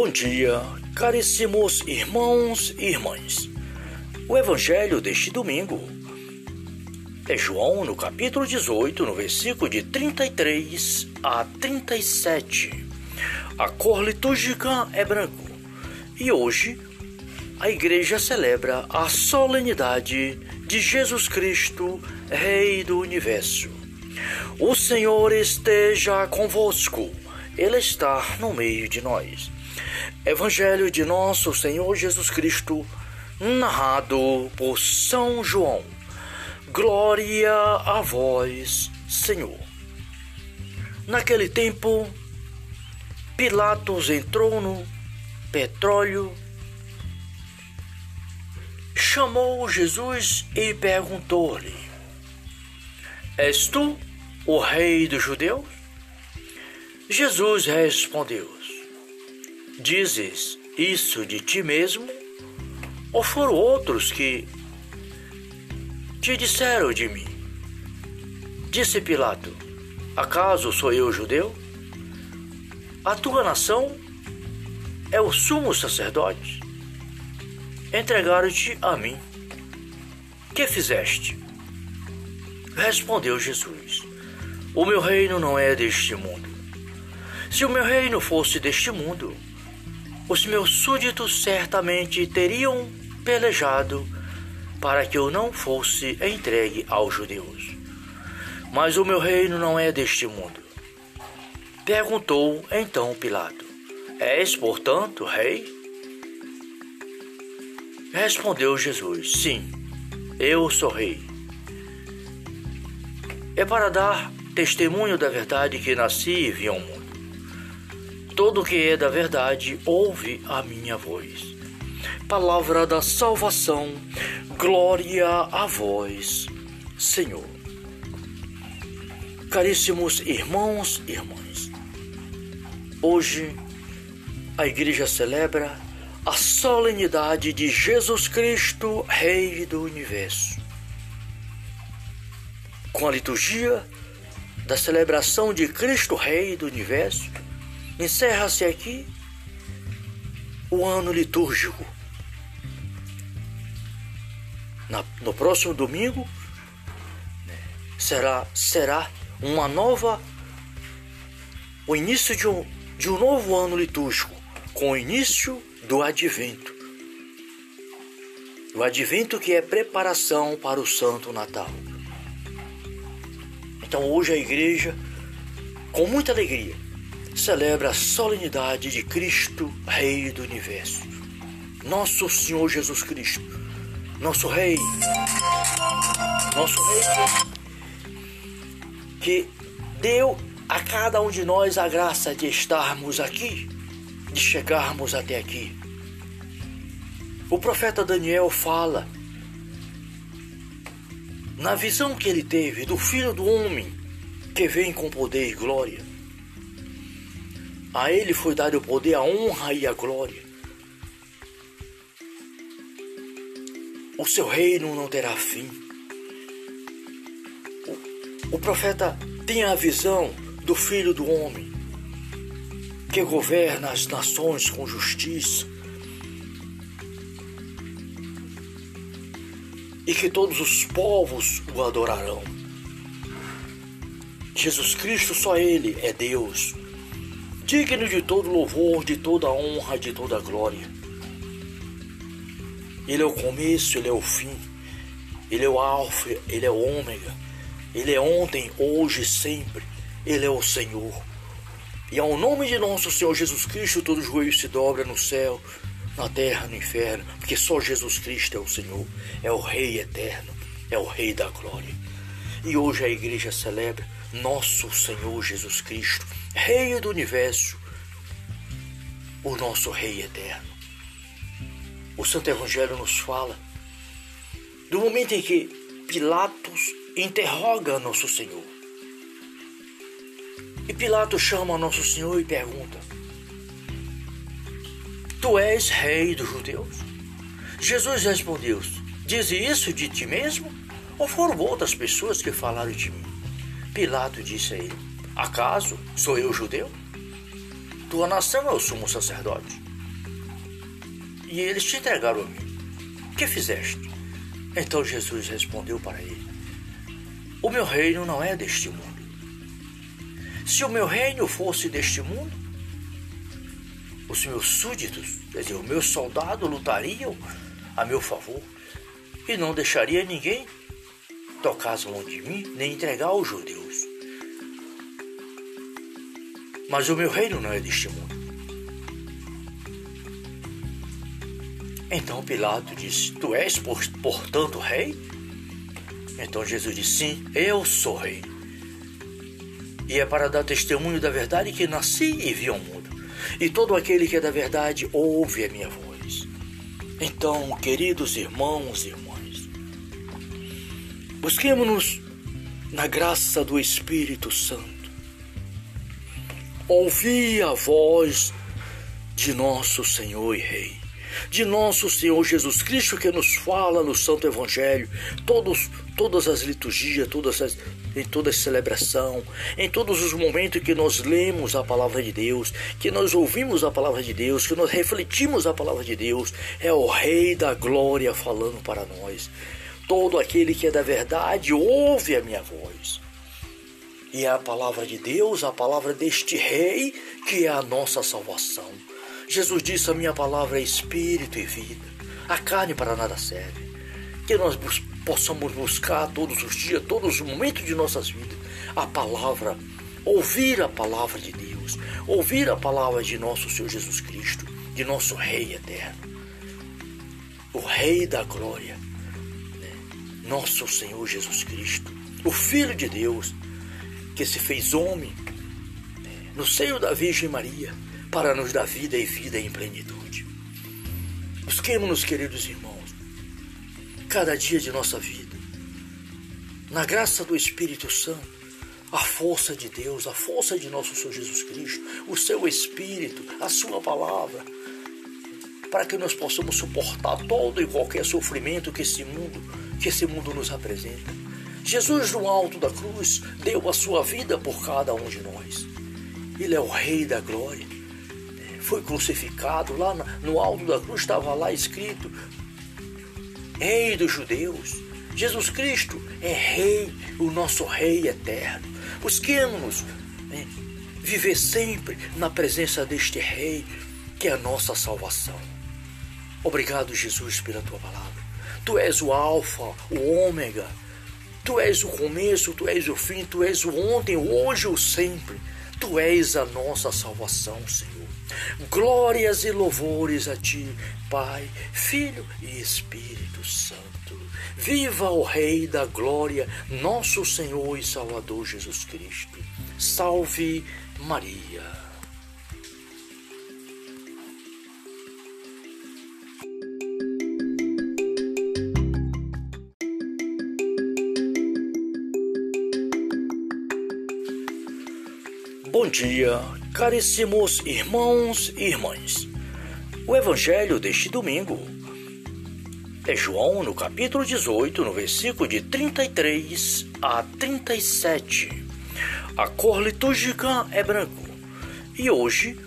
Bom dia, caríssimos irmãos e irmãs. O evangelho deste domingo é João, no capítulo 18, no versículo de 33 a 37. A cor litúrgica é branco e hoje a igreja celebra a solenidade de Jesus Cristo, Rei do Universo. O Senhor esteja convosco, Ele está no meio de nós. Evangelho de nosso Senhor Jesus Cristo, narrado por São João. Glória a vós, Senhor. Naquele tempo, Pilatos entrou no petróleo, chamou Jesus e perguntou-lhe: És tu o rei dos judeus? Jesus respondeu: Dizes isso de ti mesmo? Ou foram outros que te disseram de mim? Disse Pilato: Acaso sou eu judeu? A tua nação é o sumo sacerdote. Entregaram-te a mim. Que fizeste? Respondeu Jesus: O meu reino não é deste mundo. Se o meu reino fosse deste mundo, os meus súditos certamente teriam pelejado para que eu não fosse entregue aos judeus. Mas o meu reino não é deste mundo. Perguntou então Pilato: És, portanto, rei? Respondeu Jesus: Sim, eu sou rei. É para dar testemunho da verdade que nasci e vi ao mundo. Todo que é da verdade ouve a minha voz. Palavra da salvação, glória a vós, Senhor. Caríssimos irmãos e irmãs, hoje a Igreja celebra a solenidade de Jesus Cristo, Rei do Universo. Com a liturgia da celebração de Cristo, Rei do Universo, Encerra-se aqui o ano litúrgico. Na, no próximo domingo né, será, será uma nova, o início de um, de um novo ano litúrgico, com o início do advento. O advento que é preparação para o Santo Natal. Então hoje a igreja, com muita alegria, celebra a solenidade de Cristo, Rei do Universo. Nosso Senhor Jesus Cristo, nosso Rei, nosso Rei que deu a cada um de nós a graça de estarmos aqui, de chegarmos até aqui. O profeta Daniel fala na visão que ele teve do Filho do Homem que vem com poder e glória. A ele foi dado o poder, a honra e a glória. O seu reino não terá fim. O, o profeta tem a visão do Filho do Homem, que governa as nações com justiça. E que todos os povos o adorarão. Jesus Cristo, só Ele é Deus digno de todo louvor, de toda honra, de toda glória. Ele é o começo, ele é o fim. Ele é o alfa, ele é o ômega. Ele é ontem, hoje, sempre. Ele é o Senhor. E ao nome de nosso Senhor Jesus Cristo, todo joelho se dobra no céu, na terra, no inferno, porque só Jesus Cristo é o Senhor, é o Rei eterno, é o Rei da glória. E hoje a igreja celebra nosso Senhor Jesus Cristo, Rei do universo, o nosso Rei eterno. O Santo Evangelho nos fala do momento em que Pilatos interroga nosso Senhor. E Pilatos chama nosso Senhor e pergunta: Tu és rei dos judeus? Jesus respondeu: Diz isso de ti mesmo? Ou foram outras pessoas que falaram de mim? Pilato disse a ele: Acaso sou eu judeu? Tua nação é o sumo sacerdote. e eles te entregaram a mim. Que fizeste? Então Jesus respondeu para ele: O meu reino não é deste mundo. Se o meu reino fosse deste mundo, os meus súditos, quer dizer, os meus soldados lutariam a meu favor e não deixaria ninguém tocar as mãos de mim, nem entregar aos judeus. Mas o meu reino não é deste mundo. Então Pilato disse: Tu és, portanto, rei? Então Jesus disse: Sim, eu sou rei. E é para dar testemunho da verdade que nasci e vi o mundo. E todo aquele que é da verdade ouve a minha voz. Então, queridos irmãos e irmãs, busquemos-nos na graça do Espírito Santo. Ouvi a voz de nosso Senhor e Rei de nosso Senhor Jesus Cristo que nos fala no Santo Evangelho, todos, todas as liturgias, todas as, em toda a celebração, em todos os momentos que nós lemos a palavra de Deus, que nós ouvimos a palavra de Deus, que nós refletimos a palavra de Deus, é o Rei da Glória falando para nós. Todo aquele que é da verdade ouve a minha voz. E é a palavra de Deus, a palavra deste Rei, que é a nossa salvação. Jesus disse: A minha palavra é espírito e vida. A carne para nada serve. Que nós bus possamos buscar todos os dias, todos os momentos de nossas vidas, a palavra, ouvir a palavra de Deus, ouvir a palavra de nosso Senhor Jesus Cristo, de nosso Rei eterno, o Rei da glória, né? nosso Senhor Jesus Cristo, o Filho de Deus, que se fez homem no seio da Virgem Maria para nos dar vida e vida em plenitude. Busquemos-nos, queridos irmãos, cada dia de nossa vida, na graça do Espírito Santo, a força de Deus, a força de nosso Senhor Jesus Cristo, o seu Espírito, a sua palavra, para que nós possamos suportar todo e qualquer sofrimento que esse mundo, que esse mundo nos apresenta. Jesus no alto da cruz deu a sua vida por cada um de nós. Ele é o Rei da glória foi crucificado, lá no alto da cruz estava lá escrito: Rei dos Judeus. Jesus Cristo é Rei, o nosso Rei eterno. Busquemos né, viver sempre na presença deste Rei, que é a nossa salvação. Obrigado, Jesus, pela tua palavra. Tu és o Alfa, o Ômega. Tu és o começo, tu és o fim, tu és o ontem, hoje e o sempre. Tu és a nossa salvação, Senhor. Glórias e louvores a ti, Pai, Filho e Espírito Santo. Viva o Rei da Glória, nosso Senhor e Salvador Jesus Cristo. Salve Maria. Bom dia, Caríssimos irmãos e irmãs, o evangelho deste domingo é João no capítulo 18, no versículo de 33 a 37. A cor litúrgica é branco e hoje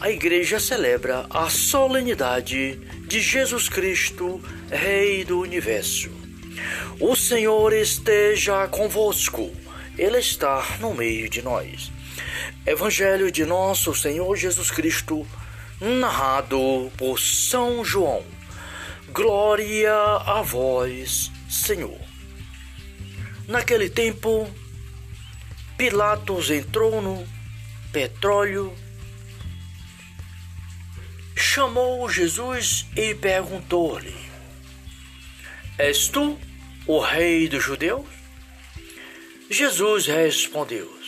a igreja celebra a solenidade de Jesus Cristo, Rei do Universo. O Senhor esteja convosco, Ele está no meio de nós. Evangelho de Nosso Senhor Jesus Cristo, narrado por São João. Glória a vós, Senhor. Naquele tempo, Pilatos entrou no petróleo, chamou Jesus e perguntou-lhe: És tu o rei dos judeus? Jesus respondeu: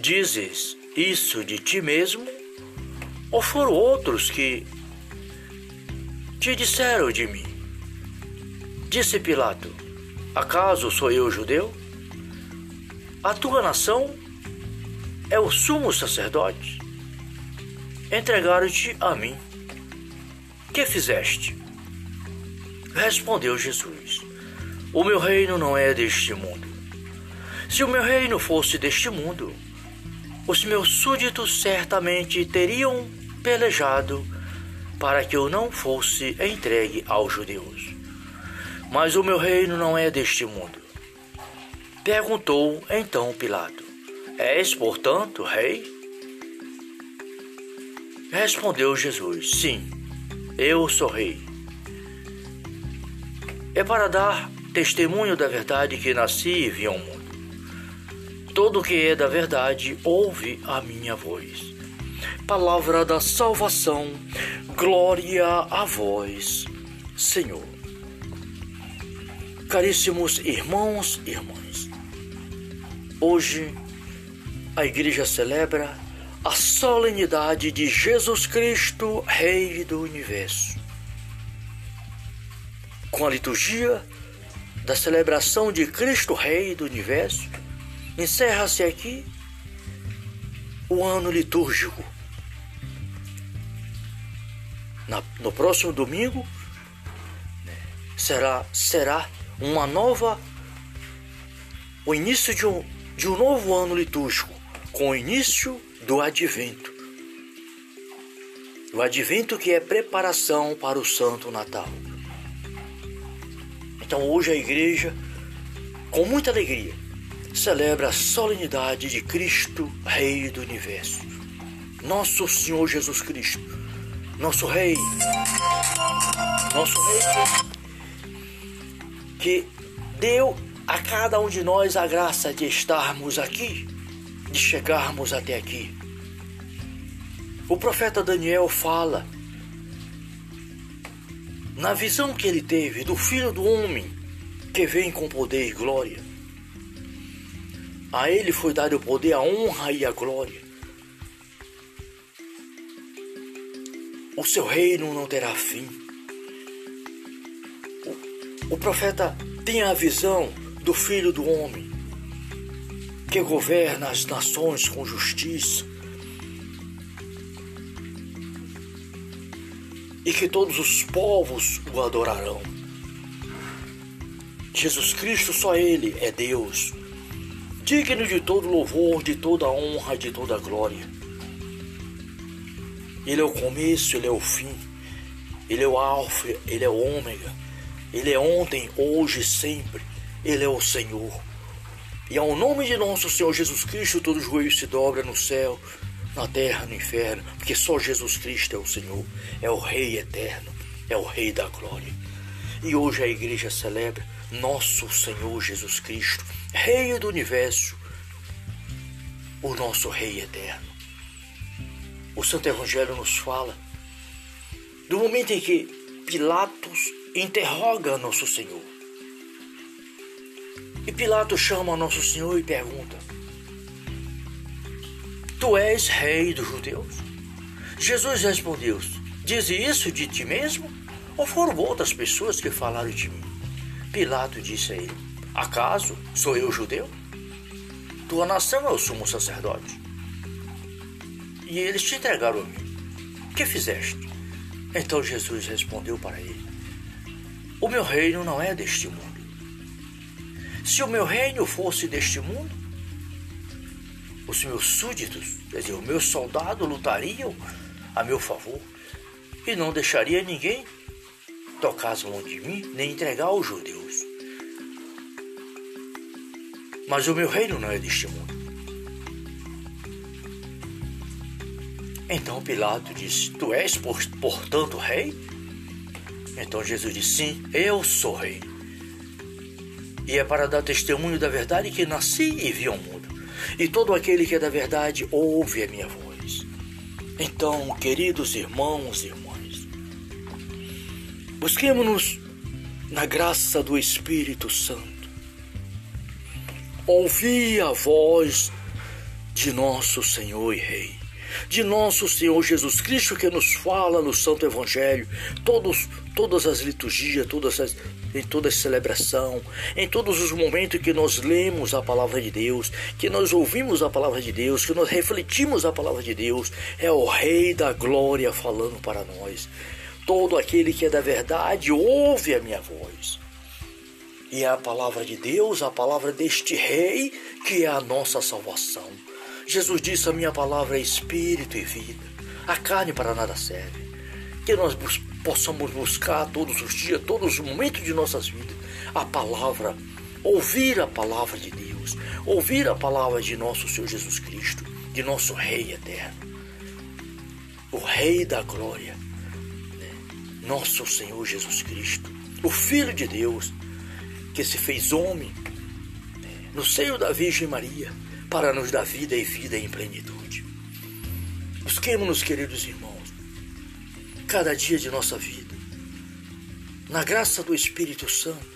Dizes isso de ti mesmo? Ou foram outros que te disseram de mim? Disse Pilato: Acaso sou eu judeu? A tua nação é o sumo sacerdote. Entregaram-te a mim. Que fizeste? Respondeu Jesus: O meu reino não é deste mundo. Se o meu reino fosse deste mundo, os meus súditos certamente teriam pelejado para que eu não fosse entregue aos judeus. Mas o meu reino não é deste mundo. Perguntou então Pilato: És, portanto, rei? Respondeu Jesus: Sim, eu sou rei. É para dar testemunho da verdade que nasci e vi ao mundo. Todo que é da verdade ouve a minha voz. Palavra da salvação, glória a vós, Senhor. Caríssimos irmãos e irmãs, hoje a igreja celebra a solenidade de Jesus Cristo, Rei do Universo. Com a liturgia da celebração de Cristo Rei do Universo, encerra-se aqui o ano litúrgico. Na, no próximo domingo né, será, será uma nova, o início de um, de um novo ano litúrgico, com o início do advento. O advento que é preparação para o Santo Natal. Então hoje a igreja, com muita alegria, celebra a solenidade de Cristo, Rei do Universo. Nosso Senhor Jesus Cristo, nosso Rei, nosso Rei que deu a cada um de nós a graça de estarmos aqui, de chegarmos até aqui. O profeta Daniel fala na visão que ele teve do Filho do Homem que vem com poder e glória. A ele foi dado o poder, a honra e a glória. O seu reino não terá fim. O, o profeta tem a visão do Filho do Homem, que governa as nações com justiça e que todos os povos o adorarão. Jesus Cristo, só Ele é Deus, digno de todo louvor, de toda honra, de toda glória. Ele é o começo, Ele é o fim, Ele é o alfa, Ele é o ômega, Ele é ontem, hoje, sempre, Ele é o Senhor. E ao nome de nosso Senhor Jesus Cristo, todo joelho se dobra no céu, na terra, no inferno, porque só Jesus Cristo é o Senhor, é o Rei eterno, é o Rei da glória. E hoje a igreja celebra nosso Senhor Jesus Cristo, Rei do universo, o nosso Rei eterno. O Santo Evangelho nos fala do momento em que Pilatos interroga nosso Senhor. E Pilatos chama nosso Senhor e pergunta: Tu és rei dos judeus? Jesus respondeu: Diz isso de ti mesmo? Ou foram outras pessoas que falaram de mim? Pilato disse a ele: Acaso sou eu judeu? Tua nação é o sumo sacerdote. E eles te entregaram a mim. Que fizeste? Então Jesus respondeu para ele: O meu reino não é deste mundo. Se o meu reino fosse deste mundo, os meus súditos, quer dizer, os meus soldados lutariam a meu favor e não deixaria ninguém tocar as mãos de mim nem entregar aos judeus. Mas o meu reino não é deste mundo. Então Pilato disse: Tu és, portanto, rei? Então Jesus disse: Sim, eu sou rei. E é para dar testemunho da verdade que nasci e vi ao mundo e todo aquele que é da verdade ouve a minha voz. Então, queridos irmãos e irmãs, busquemos-nos na graça do Espírito Santo. Ouvi a voz de nosso Senhor e Rei, de nosso Senhor Jesus Cristo que nos fala no Santo Evangelho, todos, todas as liturgias, todas as, em toda a celebração, em todos os momentos que nós lemos a palavra de Deus, que nós ouvimos a palavra de Deus, que nós refletimos a palavra de Deus, é o Rei da Glória falando para nós. Todo aquele que é da verdade ouve a minha voz. E é a palavra de Deus, a palavra deste Rei, que é a nossa salvação. Jesus disse: A minha palavra é espírito e vida. A carne para nada serve. que nós bus possamos buscar todos os dias, todos os momentos de nossas vidas, a palavra, ouvir a palavra de Deus, ouvir a palavra de nosso Senhor Jesus Cristo, de nosso Rei eterno, o Rei da glória, né? nosso Senhor Jesus Cristo, o Filho de Deus, que se fez homem né? no seio da Virgem Maria, para nos dar vida e vida em plenitude. Busquemos-nos, queridos irmãos, cada dia de nossa vida. Na graça do Espírito Santo,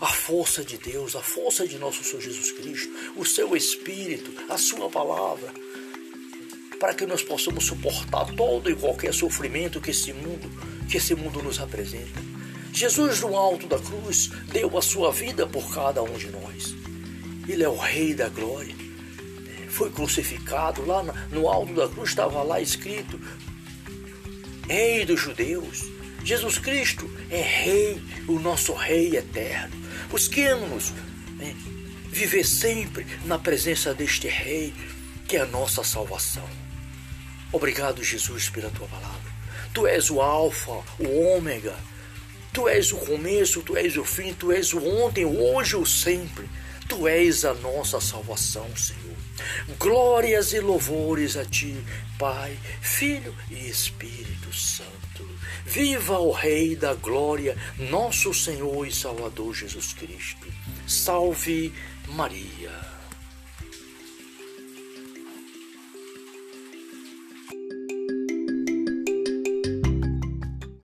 a força de Deus, a força de nosso Senhor Jesus Cristo, o seu Espírito, a sua palavra, para que nós possamos suportar todo e qualquer sofrimento que esse mundo, que esse mundo nos apresenta. Jesus no alto da cruz deu a sua vida por cada um de nós. Ele é o Rei da glória. Foi crucificado lá no alto da cruz, estava lá escrito: Rei dos judeus. Jesus Cristo é Rei, o nosso Rei eterno. Busquemos né, viver sempre na presença deste Rei, que é a nossa salvação. Obrigado, Jesus, pela tua palavra. Tu és o Alfa, o Ômega. Tu és o começo, tu és o fim, tu és o ontem, hoje, o sempre. Tu és a nossa salvação, Senhor. Glórias e louvores a ti, Pai, Filho e Espírito Santo. Viva o Rei da Glória, nosso Senhor e Salvador Jesus Cristo. Salve Maria.